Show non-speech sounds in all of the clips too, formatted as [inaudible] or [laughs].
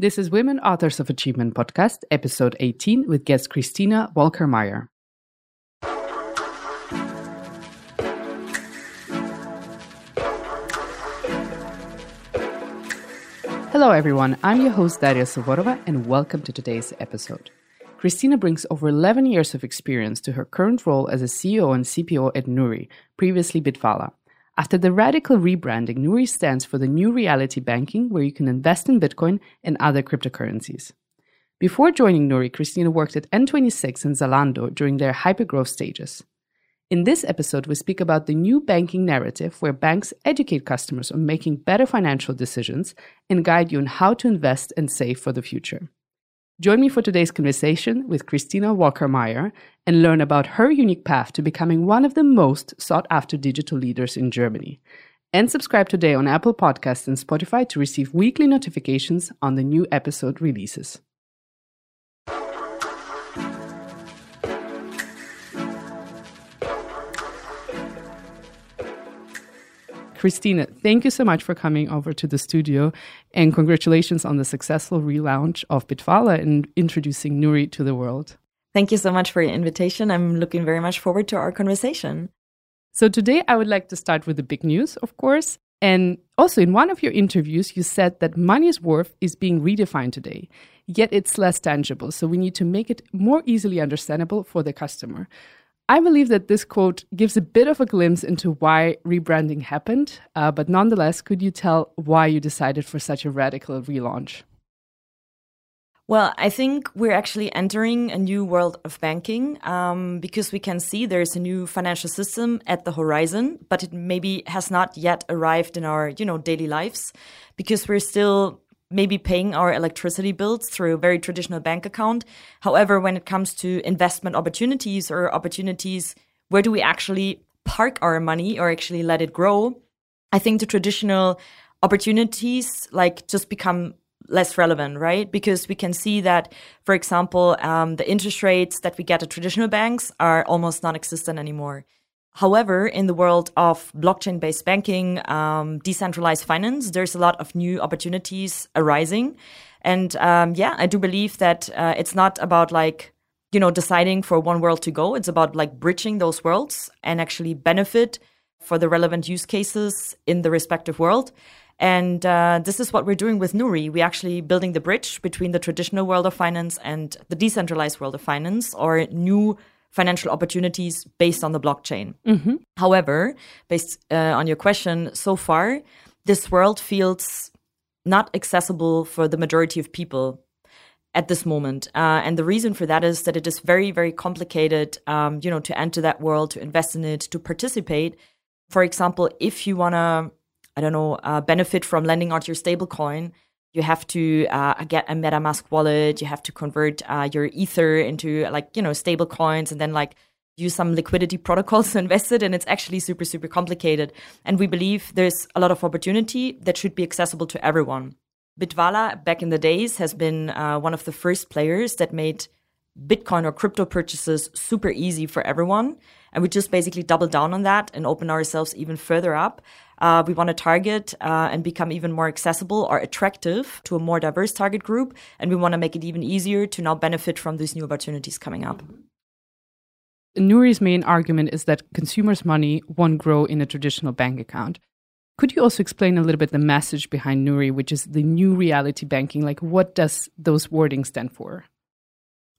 This is Women Authors of Achievement podcast, episode 18, with guest Christina Walcker-Mayer. Hello, everyone. I'm your host, Daria Suvorova, and welcome to today's episode. Christina brings over 11 years of experience to her current role as a CEO and CPO at Nuri, previously Bitwala. After the radical rebranding, Nuri stands for the new reality banking where you can invest in Bitcoin and other cryptocurrencies. Before joining Nuri, Christina worked at N26 and Zalando during their hypergrowth stages. In this episode, we speak about the new banking narrative where banks educate customers on making better financial decisions and guide you on how to invest and save for the future. Join me for today's conversation with Christina Walcker-Mayer and learn about her unique path to becoming one of the most sought after digital leaders in Germany. And subscribe today on Apple Podcasts and Spotify to receive weekly notifications on the new episode releases. Christina, thank you so much for coming over to the studio and congratulations on the successful relaunch of Bitwala and introducing Nuri to the world. Thank you so much for your invitation. I'm looking very much forward to our conversation. So, today I would like to start with the big news, of course. And also, in one of your interviews, you said that money's worth is being redefined today, yet it's less tangible. So, we need to make it more easily understandable for the customer. I believe that this quote gives a bit of a glimpse into why rebranding happened, uh, but nonetheless, could you tell why you decided for such a radical relaunch? Well, I think we're actually entering a new world of banking um, because we can see there's a new financial system at the horizon, but it maybe has not yet arrived in our, you know, daily lives because we're still maybe paying our electricity bills through a very traditional bank account. However, when it comes to investment opportunities or opportunities, where do we actually park our money or actually let it grow? I think the traditional opportunities like just become less relevant, right? Because we can see that, for example, um, the interest rates that we get at traditional banks are almost non-existent anymore. However, in the world of blockchain based banking, um, decentralized finance, there's a lot of new opportunities arising. And um, yeah, I do believe that uh, it's not about like, you know, deciding for one world to go. It's about like bridging those worlds and actually benefit for the relevant use cases in the respective world. And uh, this is what we're doing with Nuri. We're actually building the bridge between the traditional world of finance and the decentralized world of finance or new financial opportunities based on the blockchain. Mm-hmm. However, based uh, on your question, so far, this world feels not accessible for the majority of people at this moment. Uh, and the reason for that is that it is very, very complicated, um, you know, to enter that world, to invest in it, to participate. For example, if you want to, I don't know, uh, benefit from lending out your stable coin, you have to uh, get a MetaMask wallet. You have to convert uh, your Ether into like you know stable coins, and then like use some liquidity [laughs] protocols to invest it. And it's actually super super complicated. And we believe there's a lot of opportunity that should be accessible to everyone. Bitwala back in the days has been uh, one of the first players that made Bitcoin or crypto purchases super easy for everyone. And we just basically double down on that and open ourselves even further up. Uh, we want to target uh, and become even more accessible or attractive to a more diverse target group. And we want to make it even easier to now benefit from these new opportunities coming up. Nuri's main argument is that consumers' money won't grow in a traditional bank account. Could you also explain a little bit the message behind Nuri, which is the new reality banking? Like, what does those wording stand for?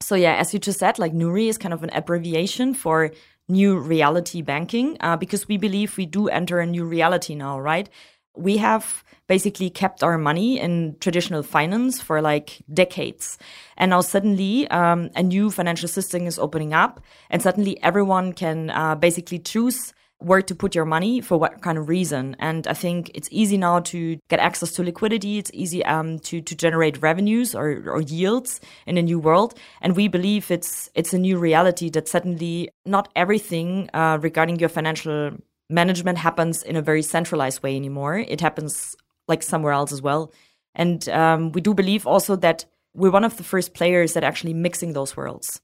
So yeah, as you just said, like Nuri is kind of an abbreviation for new reality banking uh, because we believe we do enter a new reality now, right? We have basically kept our money in traditional finance for like decades. And now suddenly um, a new financial system is opening up, and suddenly everyone can uh, basically choose where to put your money for what kind of reason. And I think it's easy now to get access to liquidity. It's easy um, to to generate revenues or, or yields in a new world. And we believe it's it's a new reality that suddenly not everything uh, regarding your financial management happens in a very centralized way anymore. It happens like somewhere else as well. And um, we do believe also that we're one of the first players that actually mixing those worlds.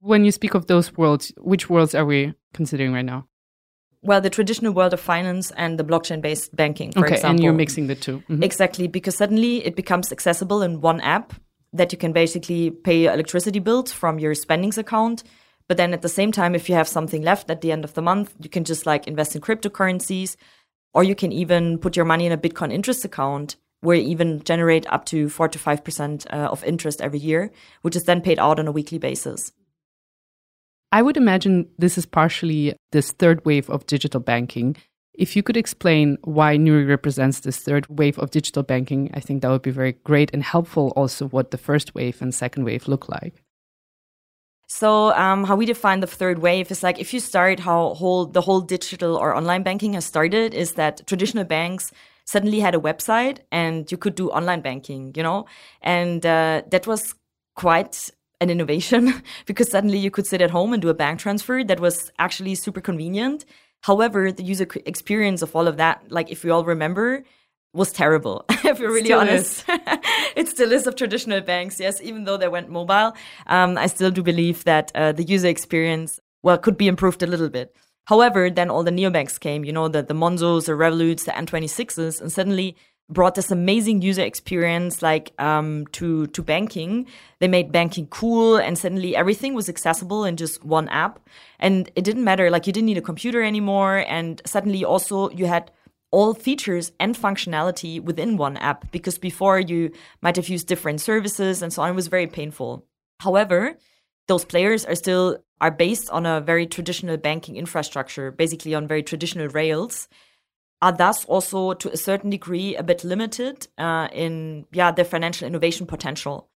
When you speak of those worlds, which worlds are we considering right now? Well, the traditional world of finance and the blockchain based banking, for okay, example. and you're mixing the 2 mm-hmm. Exactly, because suddenly it becomes accessible in one app that you can basically pay your electricity bills from your spendings account. But then at the same time, if you have something left at the end of the month, you can just like invest in cryptocurrencies, or you can even put your money in a Bitcoin interest account where you even generate up to 4 to 5% uh, of interest every year, which is then paid out on a weekly basis. I would imagine this is partially this third wave of digital banking. If you could explain why Nuri represents this third wave of digital banking, I think that would be very great and helpful also what the first wave and second wave look like. So, um, how we define the third wave is like if you start how whole the whole digital or online banking has started is that traditional banks suddenly had a website and you could do online banking, you know, and uh, that was quite an innovation [laughs] because suddenly you could sit at home and do a bank transfer that was actually super convenient. However, the user experience of all of that, like if we all remember, was terrible. [laughs] if we're really still honest, [laughs] it still is of traditional banks. Yes, even though they went mobile, um, I still do believe that uh, the user experience, well, could be improved a little bit. However, then all the neobanks came, you know, the, the Monzos, the Revoluts, the N26s, and suddenly brought this amazing user experience like um, to to banking. They made banking cool, and suddenly everything was accessible in just one app. And it didn't matter, like you didn't need a computer anymore, and suddenly also you had all features and functionality within one app because before you might have used different services and so on. It was very painful. However, those players are still are based on a very traditional banking infrastructure, basically on very traditional rails are thus also to a certain degree a bit limited uh, in yeah their financial innovation potential.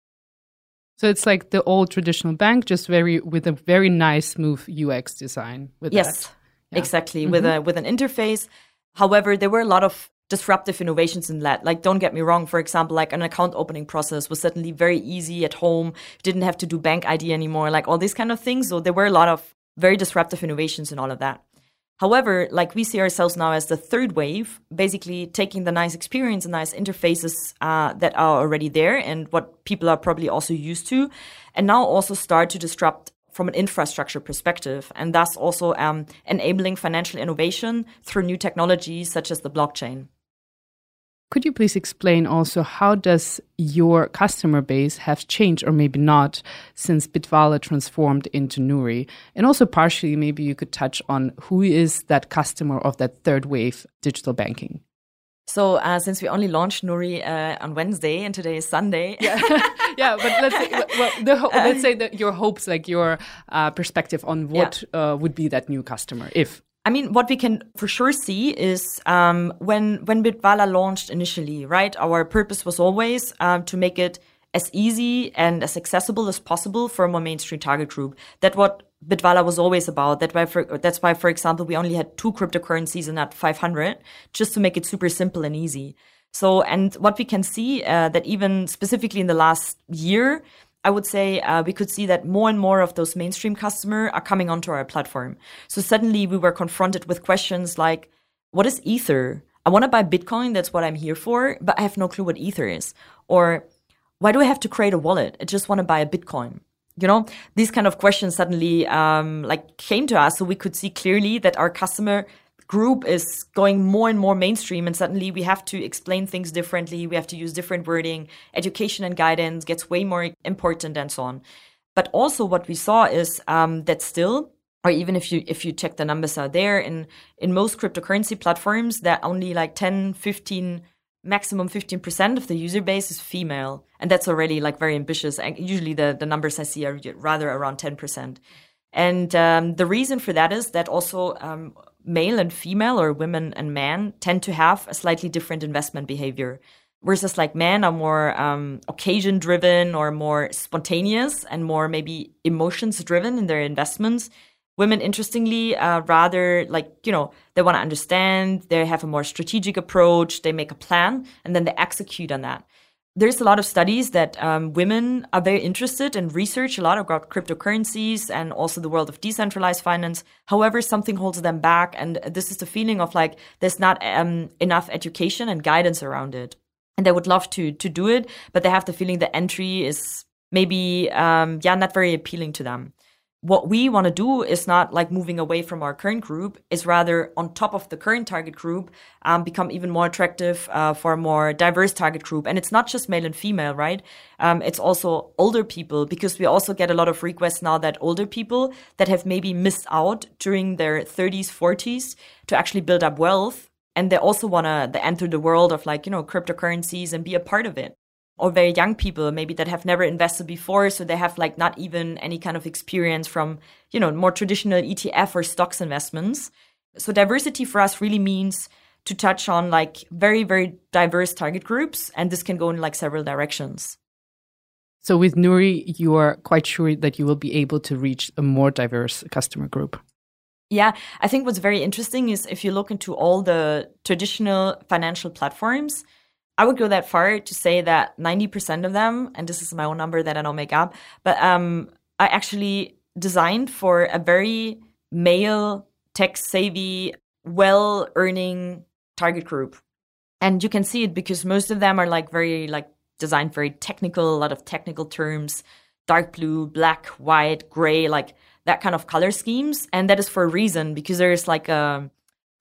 So it's like the old traditional bank, just very with a very nice, smooth UX design. With yes, yeah. exactly mm-hmm. with a with an interface. However, there were a lot of disruptive innovations in that. Like, don't get me wrong. For example, like an account opening process was suddenly very easy at home. Didn't have to do bank ID anymore. Like all these kind of things. So there were a lot of very disruptive innovations in all of that. However, like we see ourselves now as the third wave, basically taking the nice experience and nice interfaces uh, that are already there and what people are probably also used to, and now also start to disrupt from an infrastructure perspective, and thus also um, enabling financial innovation through new technologies such as the blockchain. Could you please explain also how does your customer base have changed or maybe not since Bitwala transformed into Nuri? And also partially maybe you could touch on who is that customer of that third wave digital banking? So uh, since we only launched Nuri uh, on Wednesday and today is Sunday, [laughs] yeah, yeah. But let's say, well, the, let's say that your hopes, like your uh, perspective on what yeah. Uh, would be that new customer, if I mean, what we can for sure see is um, when when Bitwala launched initially, right? Our purpose was always um, to make it as easy and as accessible as possible for a more mainstream target group. That what Bitwala was always about. That why, for, that's why, for example, we only had two cryptocurrencies in that 500, just to make it super simple and easy. So, and what we can see uh, that even specifically in the last year, I would say uh, we could see that more and more of those mainstream customers are coming onto our platform. So suddenly we were confronted with questions like, what is Ether? I want to buy Bitcoin. That's what I'm here for, but I have no clue what Ether is. Or why do I have to create a wallet? I just want to buy a Bitcoin. You know, these kind of questions suddenly um, like came to us, so we could see clearly that our customer group is going more and more mainstream and suddenly we have to explain things differently we have to use different wording education and guidance gets way more important and so on. But also what we saw is um, that still or even if you if you check the numbers out there in in most cryptocurrency platforms that only like 10 15 maximum 15% of the user base is female. And that's already like very ambitious and usually the the numbers i see are rather around 10% and um, the reason for that is that also um, male and female or women and men tend to have a slightly different investment behavior. Versus like men are more um, occasion driven or more spontaneous and more maybe emotions driven in their investments. Women, interestingly, uh, rather like, you know, they want to understand, they have a more strategic approach, they make a plan, and then they execute on that there's a lot of studies that um, women are very interested and research a lot about cryptocurrencies and also the world of decentralized finance. However, something holds them back, and this is the feeling of like there's not um, enough education and guidance around it. And they would love to to do it, but they have the feeling the entry is maybe um, yeah not very appealing to them. What we want to do is not like moving away from our current group is rather on top of the current target group um, become even more attractive uh, for a more diverse target group. And it's not just male and female right? Um, it's also older people because we also get a lot of requests now that older people that have maybe missed out during their 30s 40s to actually build up wealth. And they also want to enter the world of like you know cryptocurrencies and be a part of it or very young people maybe that have never invested before so they have like not even any kind of experience from you know more traditional etf or stocks investments. So diversity for us really means to touch on like very very diverse target groups and this can go in like several directions. So with nuri you are quite sure that you will be able to reach a more diverse customer group? Yeah, I think what's very interesting is if you look into all the traditional financial platforms, I would go that far to say that 90% of them, and this is my own number that I don't make up, but um, I actually designed for a very male, tech savvy, well earning target group. And you can see it because most of them are like very like designed very technical, a lot of technical terms, dark blue, black, white, gray, like that kind of color schemes. And that is for a reason because there's like a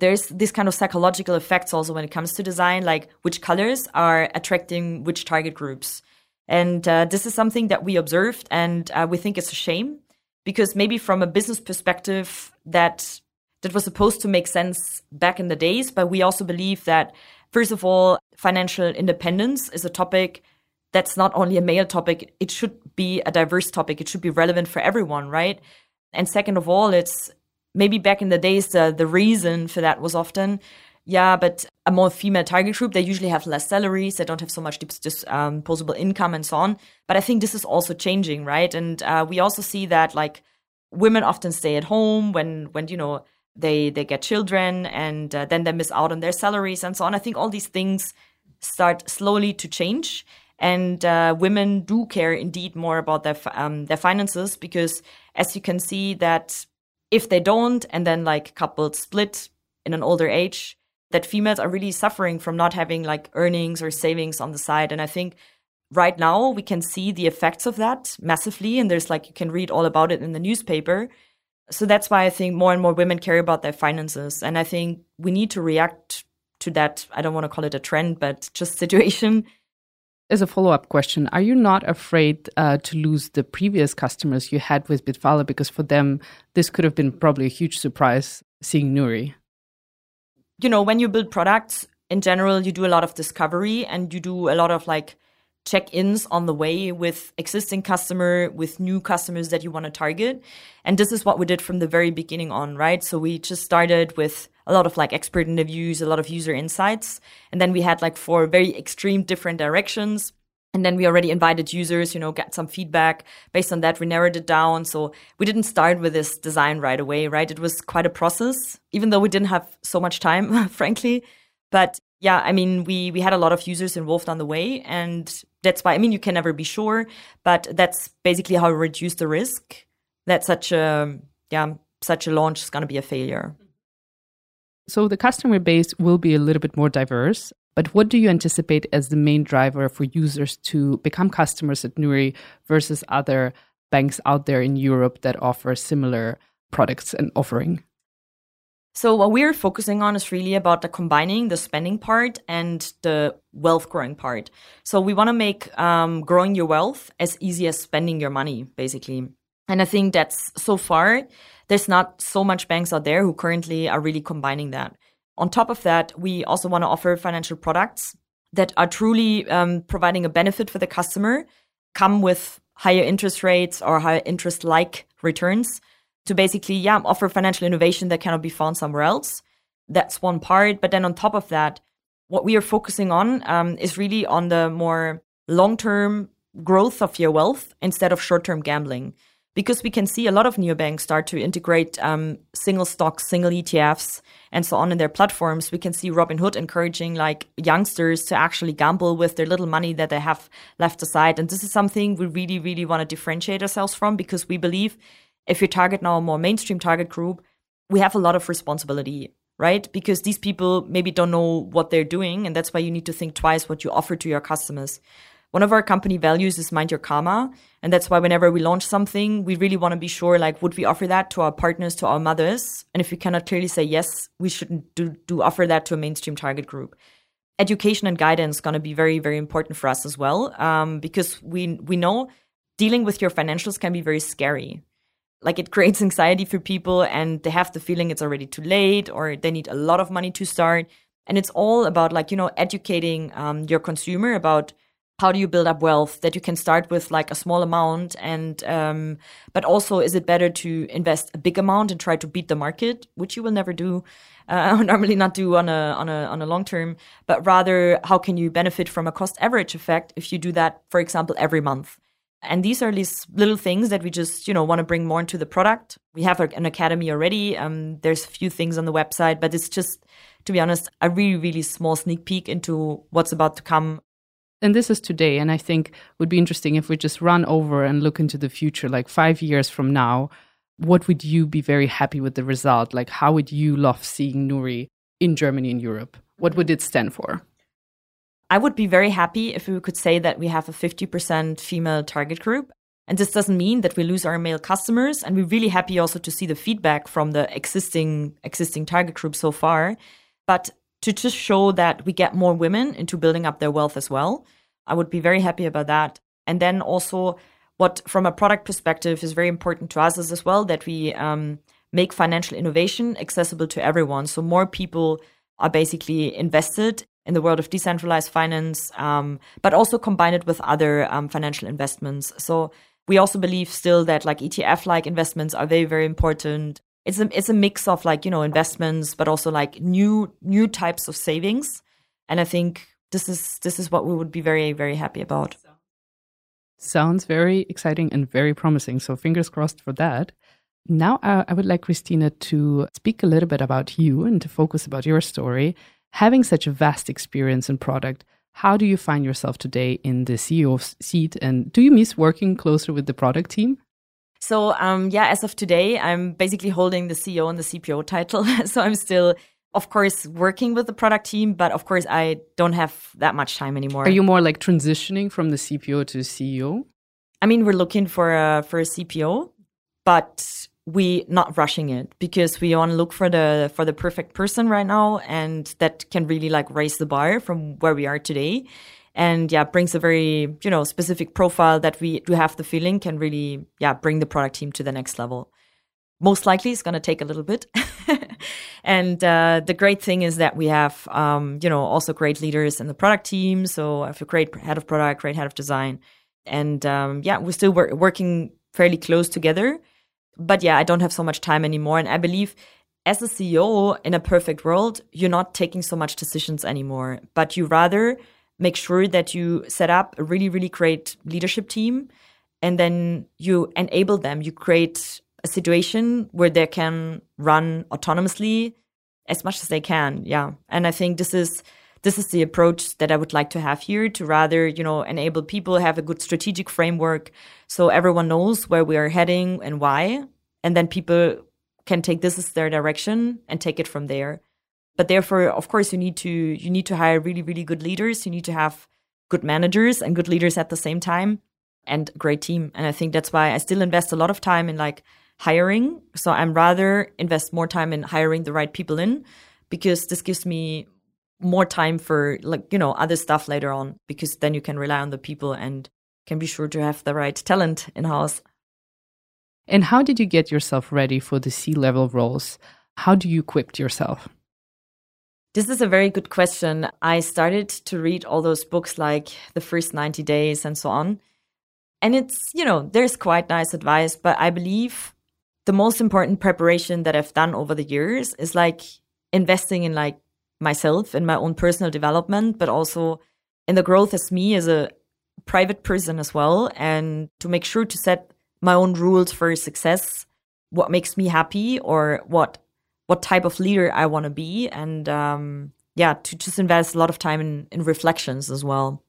there's this kind of psychological effects also when it comes to design, like which colors are attracting which target groups. And uh, this is something that we observed, and uh, we think it's a shame because maybe from a business perspective, that that was supposed to make sense back in the days. But we also believe that first of all, financial independence is a topic that's not only a male topic; it should be a diverse topic. It should be relevant for everyone, right? And second of all, it's maybe back in the days, the, the reason for that was often, yeah, but a more female target group, they usually have less salaries, they don't have so much disposable um, income and so on. But I think this is also changing, right? And uh, we also see that like women often stay at home when, when you know, they they get children and uh, then they miss out on their salaries and so on. I think all these things start slowly to change, and uh, women do care indeed more about their um, their finances because, as you can see, that if they don't, and then like couples split in an older age, that females are really suffering from not having like earnings or savings on the side. And I think right now we can see the effects of that massively. And there's like, you can read all about it in the newspaper. So that's why I think more and more women care about their finances. And I think we need to react to that. I don't want to call it a trend, but just situation as a follow up question, are you not afraid uh, to lose the previous customers you had with Bitwala? Because for them, this could have been probably a huge surprise seeing Nuri. You know, when you build products in general, you do a lot of discovery and you do a lot of like check ins on the way with existing customer, with new customers that you want to target. And this is what we did from the very beginning on, right? So we just started with a lot of like expert interviews, a lot of user insights. And then we had like four very extreme different directions. And then we already invited users, you know, get some feedback. Based on that, we narrowed it down. So we didn't start with this design right away, right? It was quite a process, even though we didn't have so much time, [laughs] frankly. But yeah, I mean, we we had a lot of users involved on the way, and that's why I mean, you can never be sure, but that's basically how we reduce the risk that such a yeah such a launch is going to be a failure. So the customer base will be a little bit more diverse. But what do you anticipate as the main driver for users to become customers at Nuri versus other banks out there in Europe that offer similar products and offering? So what we're focusing on is really about the combining the spending part and the wealth growing part. So we want to make um, growing your wealth as easy as spending your money, basically. And I think that's so far there's not so much banks out there who currently are really combining that. On top of that, we also want to offer financial products that are truly um, providing a benefit for the customer, come with higher interest rates or higher interest like returns to basically, yeah, offer financial innovation that cannot be found somewhere else. That's one part. But then on top of that, what we are focusing on um, is really on the more long term growth of your wealth instead of short term gambling because we can see a lot of neobanks start to integrate um, single stocks, single ETFs, and so on in their platforms. We can see Robinhood encouraging like youngsters to actually gamble with their little money that they have left aside. And this is something we really, really want to differentiate ourselves from because we believe if you target now a more mainstream target group, we have a lot of responsibility, right? Because these people maybe don't know what they're doing. And that's why you need to think twice what you offer to your customers. One of our company values is mind your karma. And that's why whenever we launch something, we really want to be sure, like, would we offer that to our partners, to our mothers? And if we cannot clearly say yes, we shouldn't do, do offer that to a mainstream target group. Education and guidance is going to be very, very important for us as well, um, because we we know dealing with your financials can be very scary. Like it creates anxiety for people, and they have the feeling it's already too late, or they need a lot of money to start. And it's all about like you know educating um, your consumer about how do you build up wealth that you can start with like a small amount and um, but also is it better to invest a big amount and try to beat the market which you will never do [laughs] uh, normally not do on a on a on a long term but rather how can you benefit from a cost average effect if you do that for example every month? And these are these little things that we just you know want to bring more into the product. We have an academy already um, there's a few things on the website but it's just to be honest a really really small sneak peek into what's about to come and this is today and i think would be interesting if we just run over and look into the future like 5 years from now what would you be very happy with the result? Like how would you love seeing nuri in germany and europe? What would it stand for? I would be very happy if we could say that we have a 50% female target group and this doesn't mean that we lose our male customers and we're really happy also to see the feedback from the existing existing target group so far. But to just show that we get more women into building up their wealth as well. I would be very happy about that. And then also, what from a product perspective is very important to us is as well that we um, make financial innovation accessible to everyone. So more people are basically invested in the world of decentralized finance, um, but also combine it with other um, financial investments. So we also believe still that like ETF like investments are very, very important it's a it's a mix of like you know investments but also like new new types of savings. And i think this is this is what we would be very very happy about. Sounds very exciting and very promising. So fingers crossed for that. Now uh, i would like christina to speak a little bit about you and to focus about your story. Having such a vast experience in product how do you find yourself today in the ceo seat? And do you miss working closer with the product team so um, yeah, as of today, I'm basically holding the CEO and the CPO title. [laughs] so I'm still, of course, working with the product team, but of course, I don't have that much time anymore. Are you more like transitioning from the CPO to CEO? I mean, we're looking for a for a CPO, but we not rushing it because we want to look for the for the perfect person right now, and that can really like raise the bar from where we are today and yeah brings a very you know specific profile that we do have the feeling can really yeah bring the product team to the next level. Most likely it's going to take a little bit. [laughs] And uh, the great thing is that we have um, you know also great leaders in the product team. So i have a great head of product great head of design. And um, yeah we're still wor- working fairly close together. But yeah i don't have so much time anymore. And i believe as a ceo in a perfect world you're not taking so much decisions anymore. But you rather make sure that you set up a really, really great leadership team and then you enable them. You create a situation where they can run autonomously as much as they can. Yeah. And I think this is this is the approach that I would like to have here to rather, you know, enable people have a good strategic framework so everyone knows where we are heading and why. And then people can take this as their direction and take it from there but therefore of course you need to you need to hire really really good leaders. You need to have good managers and good leaders at the same time and great team. And i think that's why i still invest a lot of time in like hiring. So i'm rather invest more time in hiring the right people in because this gives me more time for like you know other stuff later on because then you can rely on the people and can be sure to have the right talent in house and how did you get yourself ready for the c level roles? How do you equip yourself this is a very good question. I started to read all those books like The First 90 Days and so on. And it's, you know, there's quite nice advice, but I believe the most important preparation that I've done over the years is like investing in like myself in my own personal development, but also in the growth as me as a private person as well. And to make sure to set my own rules for success, what makes me happy or what what type of leader I want to be, and um, yeah, to just invest a lot of time in, in reflections as well.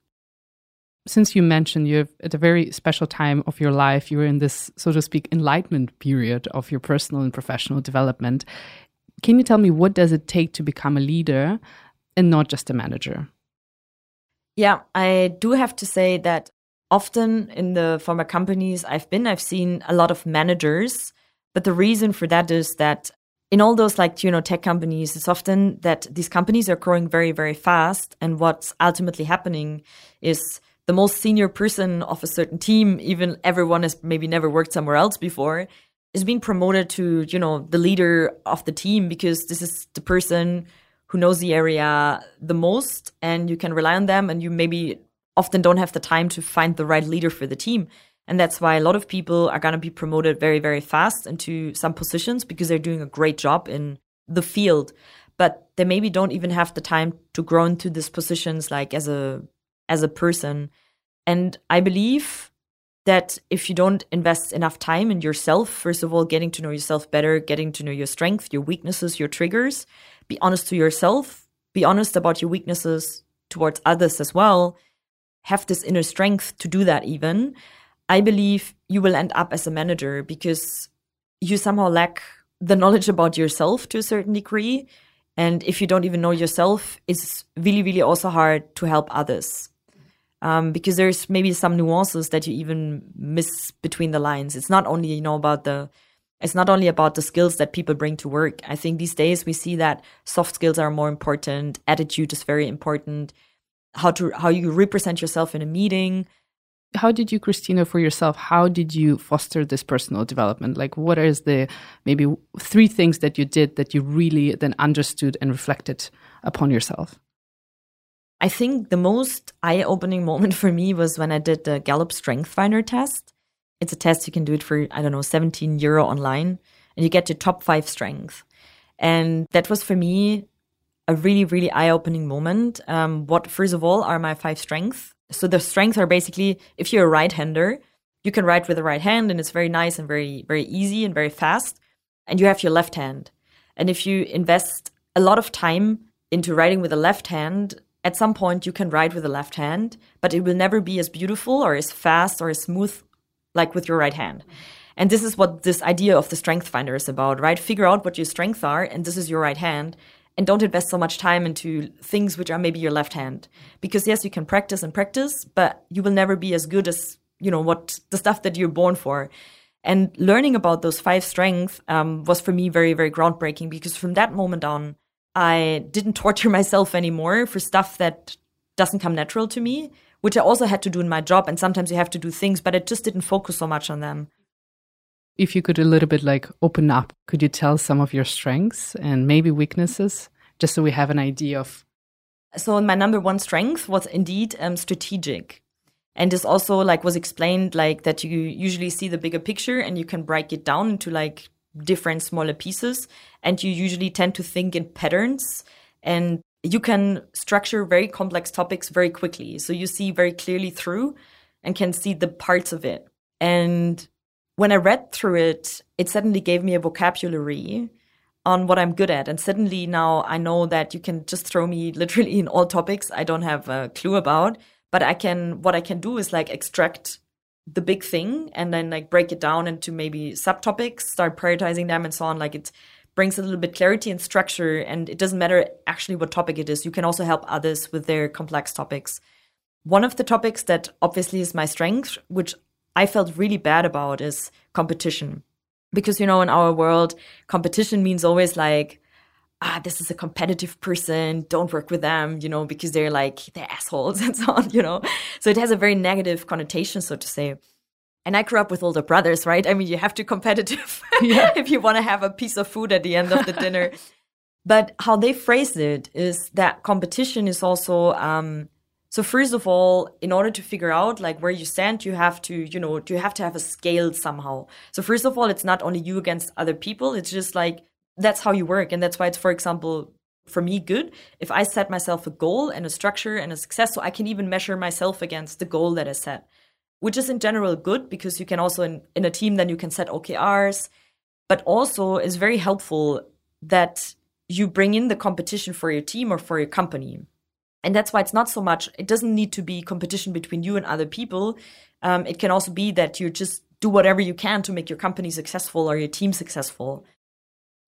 Since you mentioned you're at a very special time of your life, you're in this, so to speak, enlightenment period of your personal and professional development. Can you tell me what does it take to become a leader and not just a manager? Yeah, I do have to say that often in the former companies I've been, I've seen a lot of managers. But the reason for that is that in all those like, you know, tech companies, it's often that these companies are growing very, very fast. And what's ultimately happening is the most senior person of a certain team, even everyone has maybe never worked somewhere else before, is being promoted to, you know, the leader of the team because this is the person who knows the area the most and you can rely on them and you maybe often don't have the time to find the right leader for the team. And that's why a lot of people are going to be promoted very, very fast into some positions because they're doing a great job in the field. But they maybe don't even have the time to grow into these positions like as a as a person. And I believe that if you don't invest enough time in yourself, first of all, getting to know yourself better, getting to know your strengths, your weaknesses, your triggers, be honest to yourself, be honest about your weaknesses towards others as well, have this inner strength to do that even, I believe you will end up as a manager because you somehow lack the knowledge about yourself to a certain degree. And if you don't even know yourself, it's really, really also hard to help others. Um, because there's maybe some nuances that you even miss between the lines. It's not only, you know, about the it's not only about the skills that people bring to work. I think these days we see that soft skills are more important, attitude is very important, how to how you represent yourself in a meeting. How did you, Christina, for yourself, how did you foster this personal development? Like what is the maybe three things that you did that you really then understood and reflected upon yourself? I think the most eye-opening [laughs] moment for me was when I did the Gallup Strength Finder test. It's a test you can do it for I don't know 17 euro online, and you get your top five strengths. And that was for me a really, really eye opening moment. Um, what, first of all, are my five strengths? So the strengths are basically if you're a right hander, you can write with the right hand and it's very nice and very, very easy and very fast. And you have your left hand. And if you invest a lot of time into writing with the left hand, at some point you can write with the left hand, but it will never be as beautiful or as fast or as smooth like with your right hand. And this is what this idea of the strength finder is about, right? Figure out what your strengths are, and this is your right hand and don't invest so much time into things which are maybe your left hand. Because yes you can practice and practice but you will never be as good as you know what the stuff that you're born for. And learning about those five strengths um, was for me very very groundbreaking because from that moment on i didn't torture [laughs] myself anymore for stuff that doesn't come natural to me which i also had to do in my job and sometimes you have to do things but i just didn't focus so much on them if you could a little bit like open up, could you tell some of your strengths and maybe weaknesses, just so we have an idea of? So my number one strength was indeed um, strategic, and this also like was explained like that you usually see the bigger picture and you can break it down into like different smaller pieces, and you usually tend to think in patterns and you can structure very complex topics very quickly. So you see very clearly through and can see the parts of it. And when I read through it, it suddenly gave me a vocabulary on what I'm good at. And suddenly now I know that you can just throw me [laughs] literally in all topics I don't have a clue about. But I can, what I can do is like extract the big thing and then like break it down into maybe subtopics, start prioritizing them and so on. Like it brings a little bit clarity and structure. And it doesn't matter actually what topic it is. You can also help others with their complex topics. One of the topics that obviously is my strength, which I felt really bad about is competition. Because, you know, in our world, competition means always like, ah, this is a competitive person, don't work with them, you know, because they're like, they're assholes [laughs] and so on, you know. So it has a very negative connotation, so to say. And I grew up with older brothers, right? I mean, you have to competitive [laughs] yeah. if you want to have a piece of food at the end of the dinner. [laughs] But how they phrase it is that competition is also um, so first of all, in order to figure out like where you stand, you have to, you know, you have to have a scale somehow. So first of all, it's not only you against other people. It's just like that's how you work. And that's why it's, for example, for me good if I set myself a goal and a structure and a success so I can even measure myself against the goal that I set. Which is in general good because you can also in, in a team then you can set OKRs, but also is very helpful that you bring in the competition for your team or for your company and that's why it's not so much it doesn't need to be competition between you and other people um, it can also be that you just do whatever you can to make your company successful or your team successful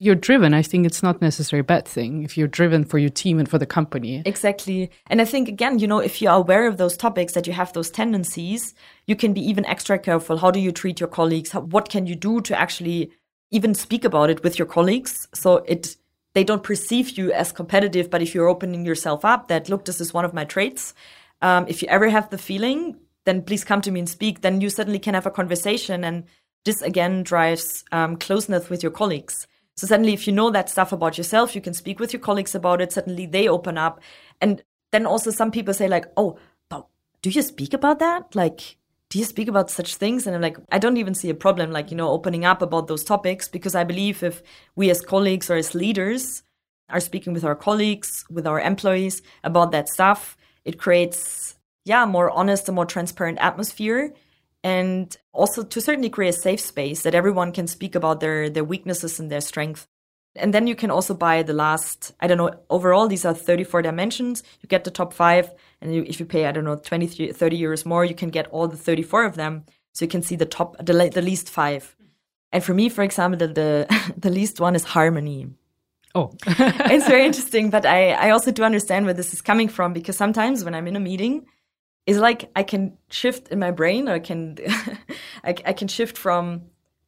you're driven, I think it's not necessarily a bad thing if you're driven for your team and for the company. Exactly. And I think, again, you know, if you're aware of those topics, that you have those tendencies, you can be even extra careful. How do you treat your colleagues? How, what can you do to actually even speak about it with your colleagues? So it, they don't perceive you as competitive, but if you're opening yourself up that, look, this is one of my traits. Um, if you ever have the feeling, then please come to me and speak. Then you suddenly can have a conversation. And this again drives um, closeness with your colleagues. So suddenly, if you know that stuff about yourself, you can speak with your colleagues about it. Suddenly they open up. And then also some people say like, oh, but do you speak about that? Like, do you speak about such things? And I'm like, I don't even see a problem, like, you know, opening up about those topics because I believe if we as colleagues or as leaders are speaking with our colleagues, with our employees about that stuff, it creates, yeah, more honest and more transparent atmosphere and also to a certain degree a safe space that everyone can speak about their their weaknesses and their strength and then you can also buy the last i don't know overall these are 34 dimensions you get the top five and if you pay i don't know 20 30 euros more you can get all the 34 of them. So you can see the top the, the least five. And for me for example the the, [laughs] the least one is harmony. Oh, [laughs] it's very [laughs] interesting, but I, I also do understand where this is coming from because sometimes when I'm in a meeting, it's like I can shift in my brain, or I can I, I, can shift from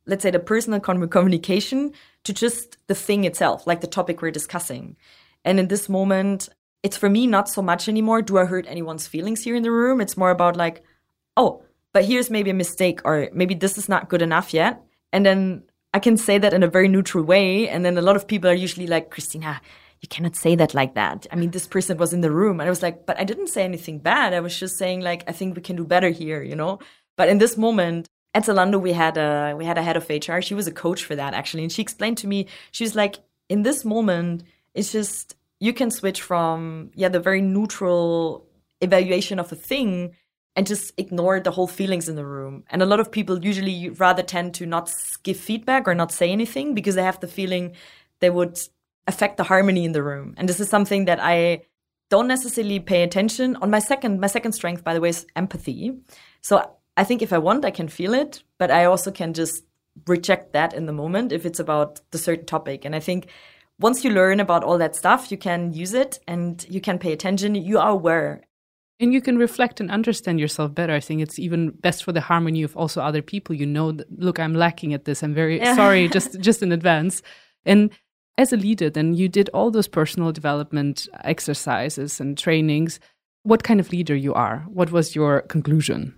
let's say the personal communication to just the thing itself, like the topic we're discussing. And in this moment, it's for me not so much anymore. Do I hurt anyone's feelings here in the room? It's more about like, oh, but here's maybe a mistake, or maybe this is not good enough yet. And then I can say that in a very neutral way. And then a lot of people are usually like, Christina, you cannot say that like that. I mean, this person was in the room and I was like, but I didn't say anything bad. I was just saying like, I think we can do better here, you know? But in this moment, at Zalando, we had a, we had a head of HR. She was a coach for that actually. And she explained to me, she was like, in this moment, it's just, you can switch from, yeah, the very neutral evaluation of a thing and just ignore the whole feelings in the room. And a lot of people usually rather tend to not give feedback or not say anything because they have the feeling they would affect the harmony in the room. And this is something that I don't necessarily pay attention on my second my second strength by the way is empathy. So I think if I want I can feel it, but I also can just reject that in the moment if it's about the certain topic. And I think once you learn about all that stuff, you can use it and you can pay attention. You are aware. And you can reflect and understand yourself better. I think it's even best for the harmony of also other people. You know, that, look, I'm lacking at this. I'm very yeah. sorry, [laughs] just just in advance. And as a leader, then you did all those personal development exercises and trainings. What kind of leader you are? What was your conclusion?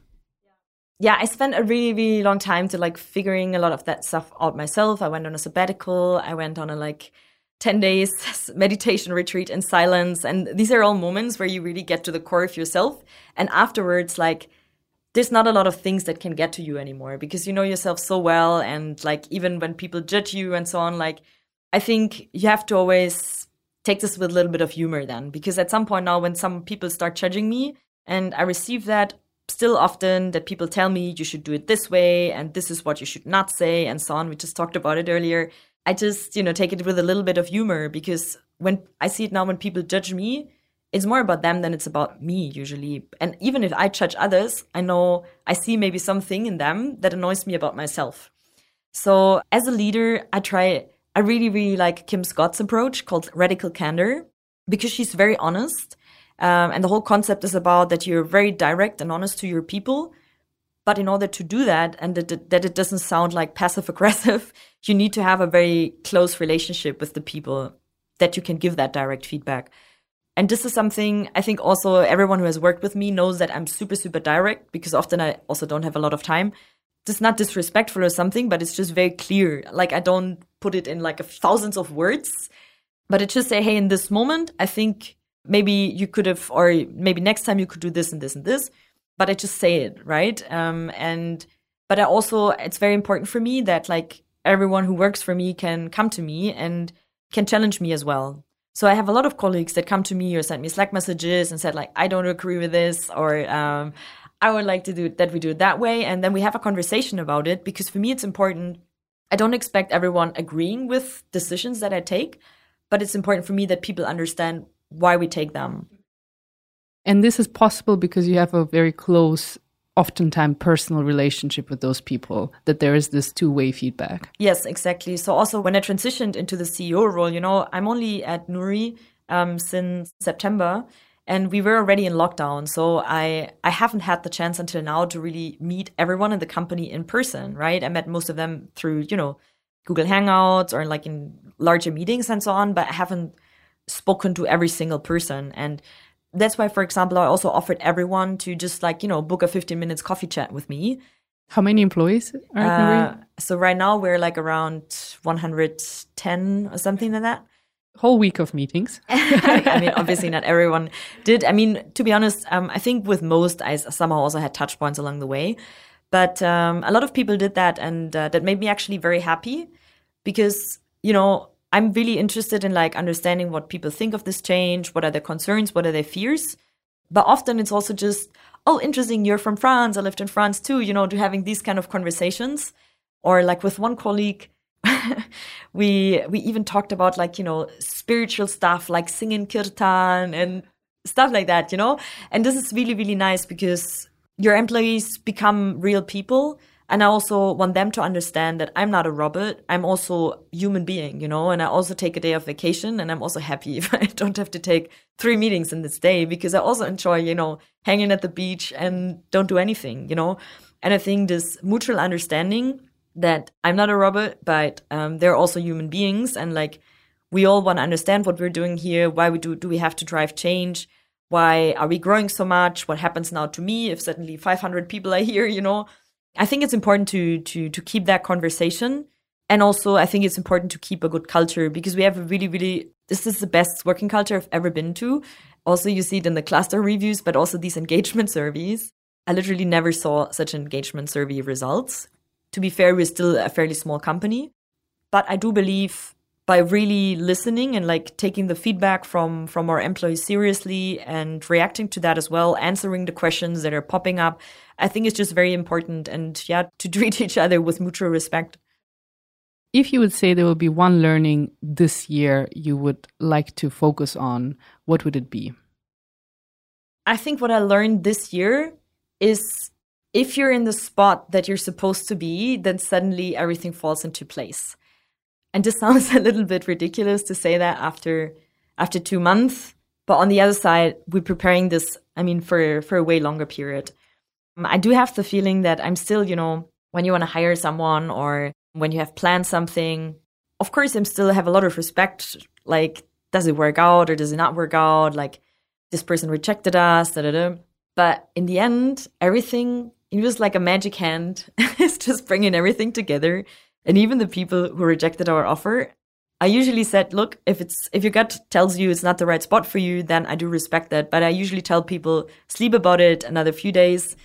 Yeah, I spent a really, really long time to like figuring a lot of that stuff out myself. I went on a sabbatical. I went on a like 10 days meditation retreat in silence. And these are all moments where you really get to the core of yourself. And afterwards, like, there's not a lot of things that can get to you anymore because you know yourself so well. And like, even when people judge you and so on, like, I think you have to always take this with a little bit of humor then, because at some point now, when some people start judging me, and I receive that still often that people tell me you should do it this way and this is what you should not say and so on. We just talked about it earlier. I just, you know, take it with a little bit of humor because when I see it now when people judge me, it's more about them than it's about me usually. And even if I judge others, I know I see maybe something in them that annoys me about myself. So as a leader, I try I really, really like Kim Scott's approach called radical candor because she's very honest. Um, and the whole concept is about that you're very direct and honest to your people. But in order to do that and that, that it doesn't sound like passive aggressive, [laughs] you need to have a very close relationship with the people that you can give that direct feedback. And this is something I think also everyone who has worked with me knows that I'm super, super direct because often I also don't have a lot of time just not disrespectful or something, but it's just very clear. Like I don't put it in like a thousands of words, but it just say, hey, in this moment, I think maybe you could have, or maybe next time you could do this and this and this. But I just say it, right? Um, and but I also, it's very important for me that like everyone who works for me can come to me and can challenge me as well. So I have a lot of colleagues that come to me or send me Slack messages and said like, I don't agree with this, or um, I would like to do that we do it that way. And then we have a conversation about it because for me, it's important. I don't expect everyone agreeing with decisions that I take, but it's important for me that people understand why we take them. And this is possible because you have a very close oftentimes personal relationship with those people, that there is this two way feedback. Yes, exactly. So also when I transitioned into the CEO role, you know, I'm only at Nuri um, since September and we were already in lockdown so i i haven't had the chance until now to really meet everyone in the company in person right i met most of them through you know google hangouts or like in larger meetings and so on but i haven't spoken to every single person and that's why for example i also offered everyone to just like you know book a 15 minutes coffee chat with me how many employees are uh, so right now we're like around 110 or something like that whole week of meetings. [laughs] I mean, obviously not everyone did. I mean, to be honest, um, I think with most, I somehow also had touch points along the way. But um, a lot of people did that, and uh, that made me actually very happy because, you know, I'm really interested in like understanding what people think of this change, what are their concerns, what are their fears. But often it's also just, oh, interesting, you're from France, I lived in France too, you know, to having these kind of conversations. Or like with one colleague, [laughs] we we even talked about like you know spiritual stuff like singing kirtan and stuff like that you know and this is really really nice because your employees become real people and i also want them to understand that i'm not a robot i'm also human being you know and i also take a day of vacation and i'm also happy [laughs] if i don't have to take three meetings in this day because i also enjoy you know hanging at the beach and don't do anything you know and i think this mutual understanding that I'm not a robot, but um, they're also human beings, and like we all want to understand what we're doing here. Why we do do we have to drive change? Why are we growing so much? What happens now to me if suddenly 500 people are here? You know, I think it's important to to to keep that conversation, and also I think it's important to keep a good culture because we have a really really this is the best working culture I've ever been to. Also, you see it in the cluster reviews, but also these engagement [laughs] surveys. I literally never saw such engagement survey results to be fair, we're still a fairly small company. But I do believe by really listening and like taking the feedback from from our employees seriously and reacting to that as well answering the questions that are popping up i think it's just very important and yeah to [laughs] treat each other with mutual respect if you would say there will be one learning this year you would like to focus on what would it be i think what i learned this year is if you're in the spot that you're supposed to be, then suddenly everything falls into place. And this [laughs] sounds a little bit ridiculous to say that after after two months, but on the other side, we're preparing this. I mean, for for a way longer period. Um, I do have the feeling that I'm still, you know, when you want to hire someone or when you have planned something, of course, I'm still have a lot of respect. Like, does it work out or does it not work out? Like, this person rejected us. Da, da, da. But in the end, everything it was like a magic hand. [laughs] it's just bringing everything together. And even the people who rejected our offer, I usually said, look, if it's if your gut tells you it's not the right spot for you, then I do respect that. But I usually tell people sleep about it another few days,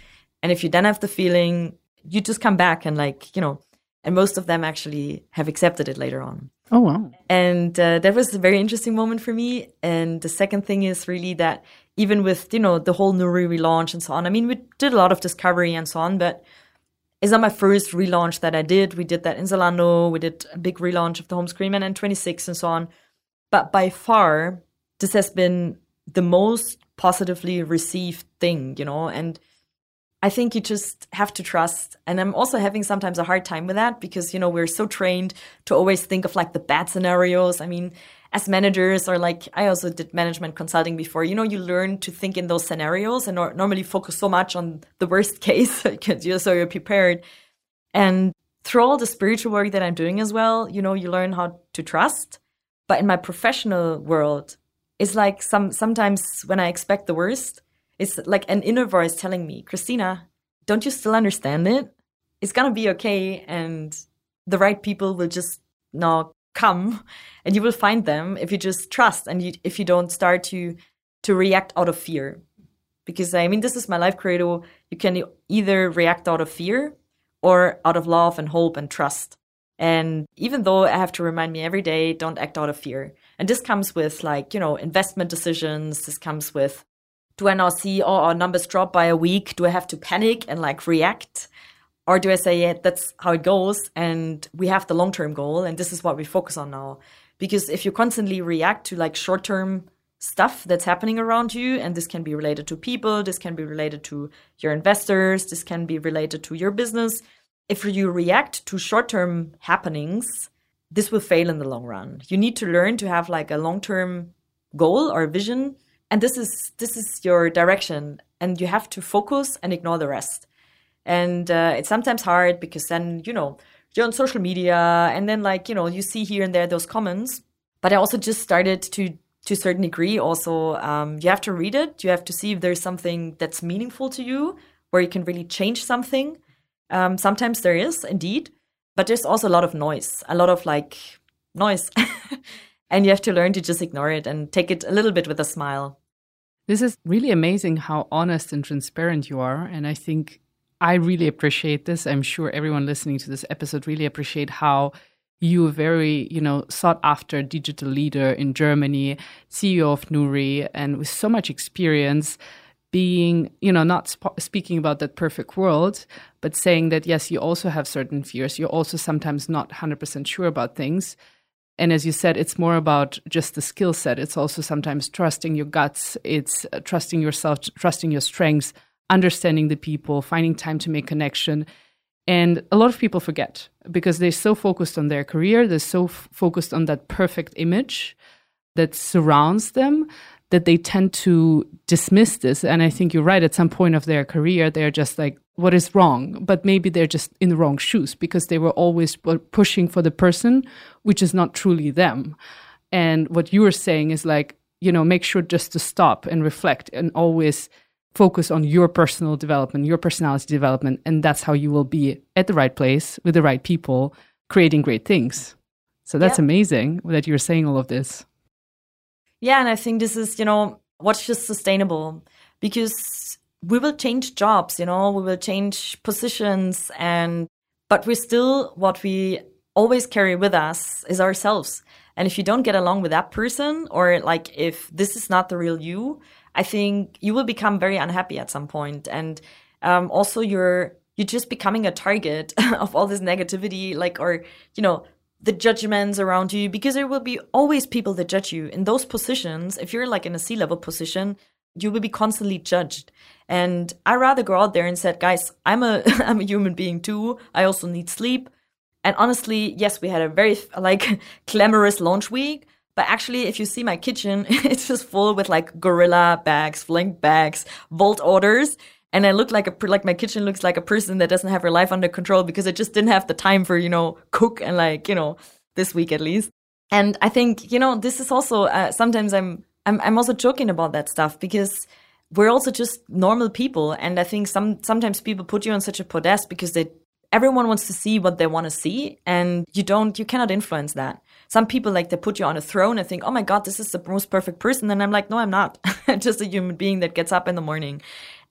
and if you then have the feeling, you just come back and like you know. And most of them actually have accepted it later on. Oh wow! And uh, that was a very interesting moment for me. And the second thing is really that even with you know the whole Nuri relaunch and so on. I mean, we did a lot of discovery and so on, but it's not my first relaunch that I did. We did that in Zalando. We did a big relaunch of the home screen and N26 and so on. But by far, this has been the most positively received thing, you know, and I think you just have to trust. And I'm also having sometimes a hard time with that because, you know, we're so trained to always think of like the bad scenarios. I mean, as managers or like I also did management consulting before, you know, you learn to think in those scenarios and normally focus so much on the worst [laughs] case because you're so you're prepared. And through all the spiritual work that I'm doing as well, you know, you learn how to trust. But in my professional world, it's like some sometimes when I expect the worst, it's like an inner voice telling me, Christina, don't you still understand it? It's gonna be okay and the right people will just now come [laughs] and you will find them if you just trust and you, if you don't start to to react out of fear. Because i mean this is my life credo. You can either react out of fear or out of love and hope and trust. And even though i have to remind me every day don't act out of fear. And this comes with like you know investment decisions. This comes with do i now see oh our numbers drop by a week do i have to panic and like react or do I say, yeah, that's how it goes and we have the long term goal and this is what we focus on now? Because if you constantly react to like short term stuff that's happening around you. And this can be related to people, this can be related to your investors, this can be related to your business. If you react to short term happenings, this will fail in the long run. You need to learn to have like a long term goal or vision. And this is this is your direction. And you have to focus and ignore the rest. And uh, it's sometimes hard because then, you know, you're on social media and then like, you know, you see here and there those comments. But I also just started to to a certain degree also um, you have to read it you have to see if there's something that's meaningful to you where you can really change something um, sometimes there is indeed but there's also a lot of noise a lot of like noise [laughs] and you have to learn to just ignore it and take it a little bit with a smile this is really amazing how honest and transparent you are and i think i really appreciate this. I'm sure everyone listening to this episode really appreciate how you a very you know sought after digital leader in Germany, CEO of Nuri, and with so much experience being you know not sp- speaking about that perfect world but saying that yes you also have certain fears. You're also sometimes not 100% sure about things and as you said it's more about just the skill set it's also sometimes trusting your guts it's uh, trusting yourself trusting your strengths understanding the people finding time to make connection and a lot of people forget because they're so focused on their career, they're so f- focused on that perfect image that surrounds them that they tend to dismiss this. And I think you're right. At some point of their career, they're just like, what is wrong? But maybe they're just in the wrong shoes because they were always pushing for the person, which is not truly them. And what you were saying is like, you know, make sure just to stop and reflect and always focus on your personal development, your personality development, and that's how you will be at the right place with the right people, creating great things. So that's yeah. amazing that you're saying all of this. Yeah, and I think this is, you know, what's just sustainable because we will change jobs, you know, we will change positions and but we're still what we always carry with us is ourselves. And if you don't get along with that person or like if this is not the real you, I think you will become very unhappy at some point, and um, also you're you're just becoming a target [laughs] of all this negativity, like or you know the judgments around you, because there will be always people that judge you in those positions. If you're like in a C level position, you will be constantly judged. And I rather go out there and said, guys, I'm a [laughs] I'm a human being too. I also need sleep. And honestly, yes, we had a very [laughs] like glamorous launch week, but actually, if you see my kitchen, [laughs] it's just full with like gorilla bags, flink bags, Wolt orders. And I look like a, like my kitchen looks like a person that doesn't have her life under control because I just didn't have the time for, you know, cook and like, you know, this week at least. And I think, you know, this is also, uh, sometimes I'm, I'm, I'm also joking about that stuff because we're also just normal people. And I think some, sometimes people put you on such a podest because they, everyone wants to see what they want to see and you don't, you cannot influence that some people like they put you on a throne and think, oh my God, this is the most perfect person. And I'm like, no, I'm not. [laughs] Just a human being that gets up in the morning.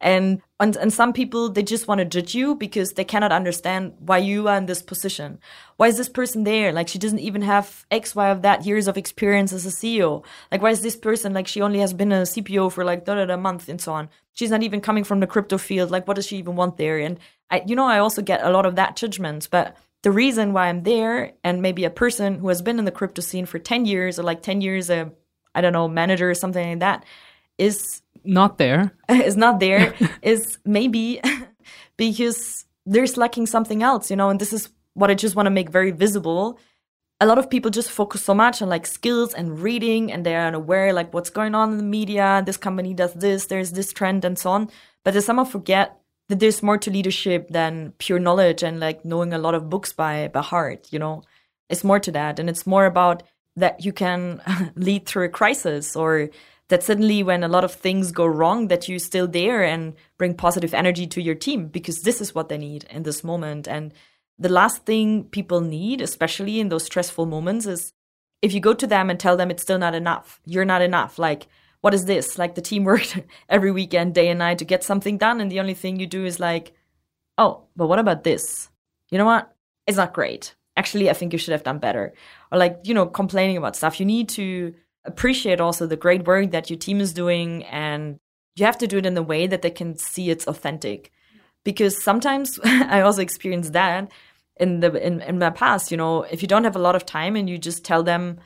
And, and and some people they just want to judge you because they cannot understand why you are in this position. Why is this person there? Like she doesn't even have X, Y of that years of experience as a CEO. Like why is this person like she only has been a CPO for like da da da month and so on. She's not even coming from the crypto field. Like what does she even want there? And I you know I also get a lot of that judgment, but the reason why I'm there and maybe a person who has been in the crypto scene for 10 years or like 10 years, a, I don't know, manager or something like that is not there. [laughs] is not there [laughs] is maybe [laughs] because there's lacking something else, you know, and this is what I just want to make very visible. A lot of people just focus so much on like skills and reading and they're unaware like what's going on in the media, this company does this, there's this trend and so on. But they somehow forget that there's more to leadership than pure knowledge and like knowing a lot of books by by heart you know it's more to that and it's more about that you can lead through a crisis or that suddenly when a lot of things go wrong that you're still there and bring positive energy to your team because this is what they need in this moment and the last thing people need especially in those stressful moments is if you go to them and tell them it's still not enough you're not enough like what is this? Like the team [laughs] worked every weekend, day and night to get something done. And the only thing you do is like, oh, but what about this? You know what? It's not great. Actually, I think you should have done better. Or like, you know, complaining about stuff. You need to appreciate also the great work that your team is doing. And you have to do it in a way that they can see it's authentic. Because sometimes [laughs] I also experienced that in the in, in my past, you know, if you don't have a lot of time and you just tell them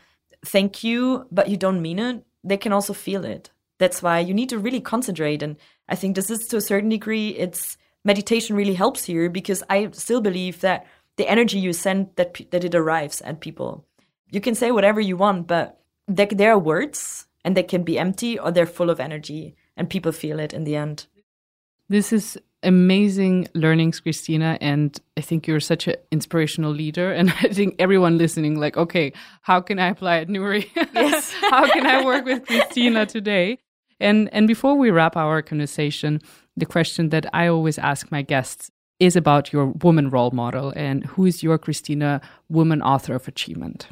thank you, but you don't mean it, they can also feel it. That's why you need to really concentrate. And I think this is to a certain degree, it's meditation really helps here because I still believe that the energy you send that that it arrives at people. You can say whatever you want, but there, there are words and they can be empty or they're full of energy and people feel it in the end. This is amazing learnings, Christina. And I think you're such an inspirational leader. And [laughs] I think everyone listening, like, okay, how can I apply at Nuri? Yes. [laughs] how can I work with Christina today? And and before we wrap our conversation, the question that I always ask my guests is about your woman role model and who is your Christina woman author of achievement?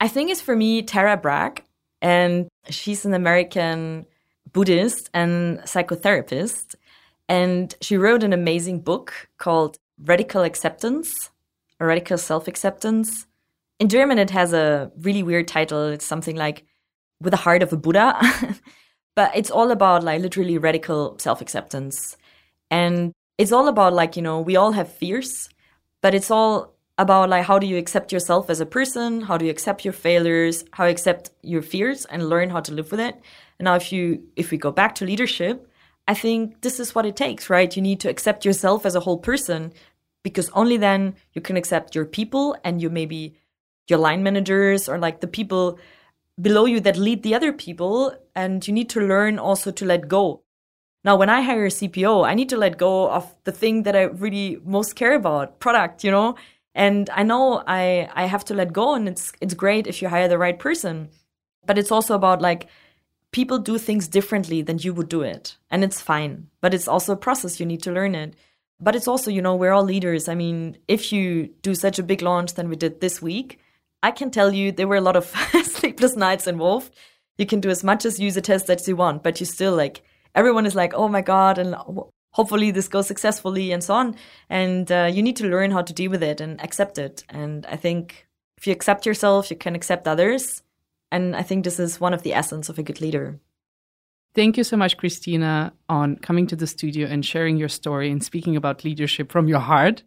I think it's for me Tara Brach, and she's an American Buddhist and psychotherapist. And she wrote an amazing book called Radical Acceptance or Radical Self Acceptance. In German, it has a really weird title. It's something like With the Heart of a Buddha. [laughs] but it's all about like literally radical self acceptance. And it's all about like, you know, we all have fears, but it's all about like how do you accept yourself as a person? How do you accept your failures? How you accept your fears and learn how to live with it? And now if you if we go back to leadership, I think this is what it takes, right? You need to accept yourself as a whole person because only then you can accept your people and you maybe your line managers or like the people below you that lead the other people and you need to learn also to let go now, when I hire a CPO, I need to let go of the thing that I really most care about, product, you know? And I know I I have to let go and it's it's great if you hire the right person. But it's also about like people do things differently than you would do it. And it's fine. But it's also a process, you need to learn it. But it's also, you know, we're all leaders. I mean, if you do such a big launch than we did this week, I can tell you there were a lot of [laughs] sleepless nights involved. You can do as much as user tests as you want, but you still like everyone is like, oh my God, and hopefully this goes successfully and so on. And uh, you need to learn how to deal with it and accept it. And I think if you accept yourself, you can accept others. And I think this is one of the essence of a good leader. Thank you so much, Christina, on coming to the studio and sharing your story and speaking about leadership from your heart.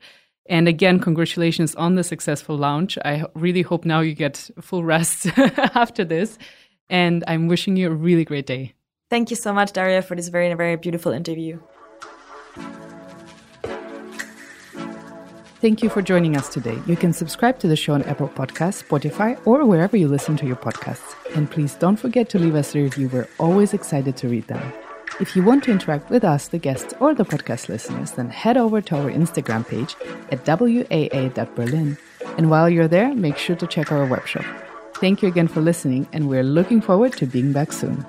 And again, congratulations on the successful launch. I really hope now you get full rest [laughs] after this. And I'm wishing you a really great day. Thank you so much, Daria, for this very, very beautiful interview. Thank you for joining us today. You can subscribe to the show on Apple Podcasts, Spotify, or wherever you listen to your podcasts. And please don't forget to leave us a review. We're always excited to read them. If you want to interact with us, the guests, or the podcast listeners, then head over to our Instagram page at waa.berlin. And while you're there, make sure to check our webshop. Thank you again for listening, and we're looking forward to being back soon.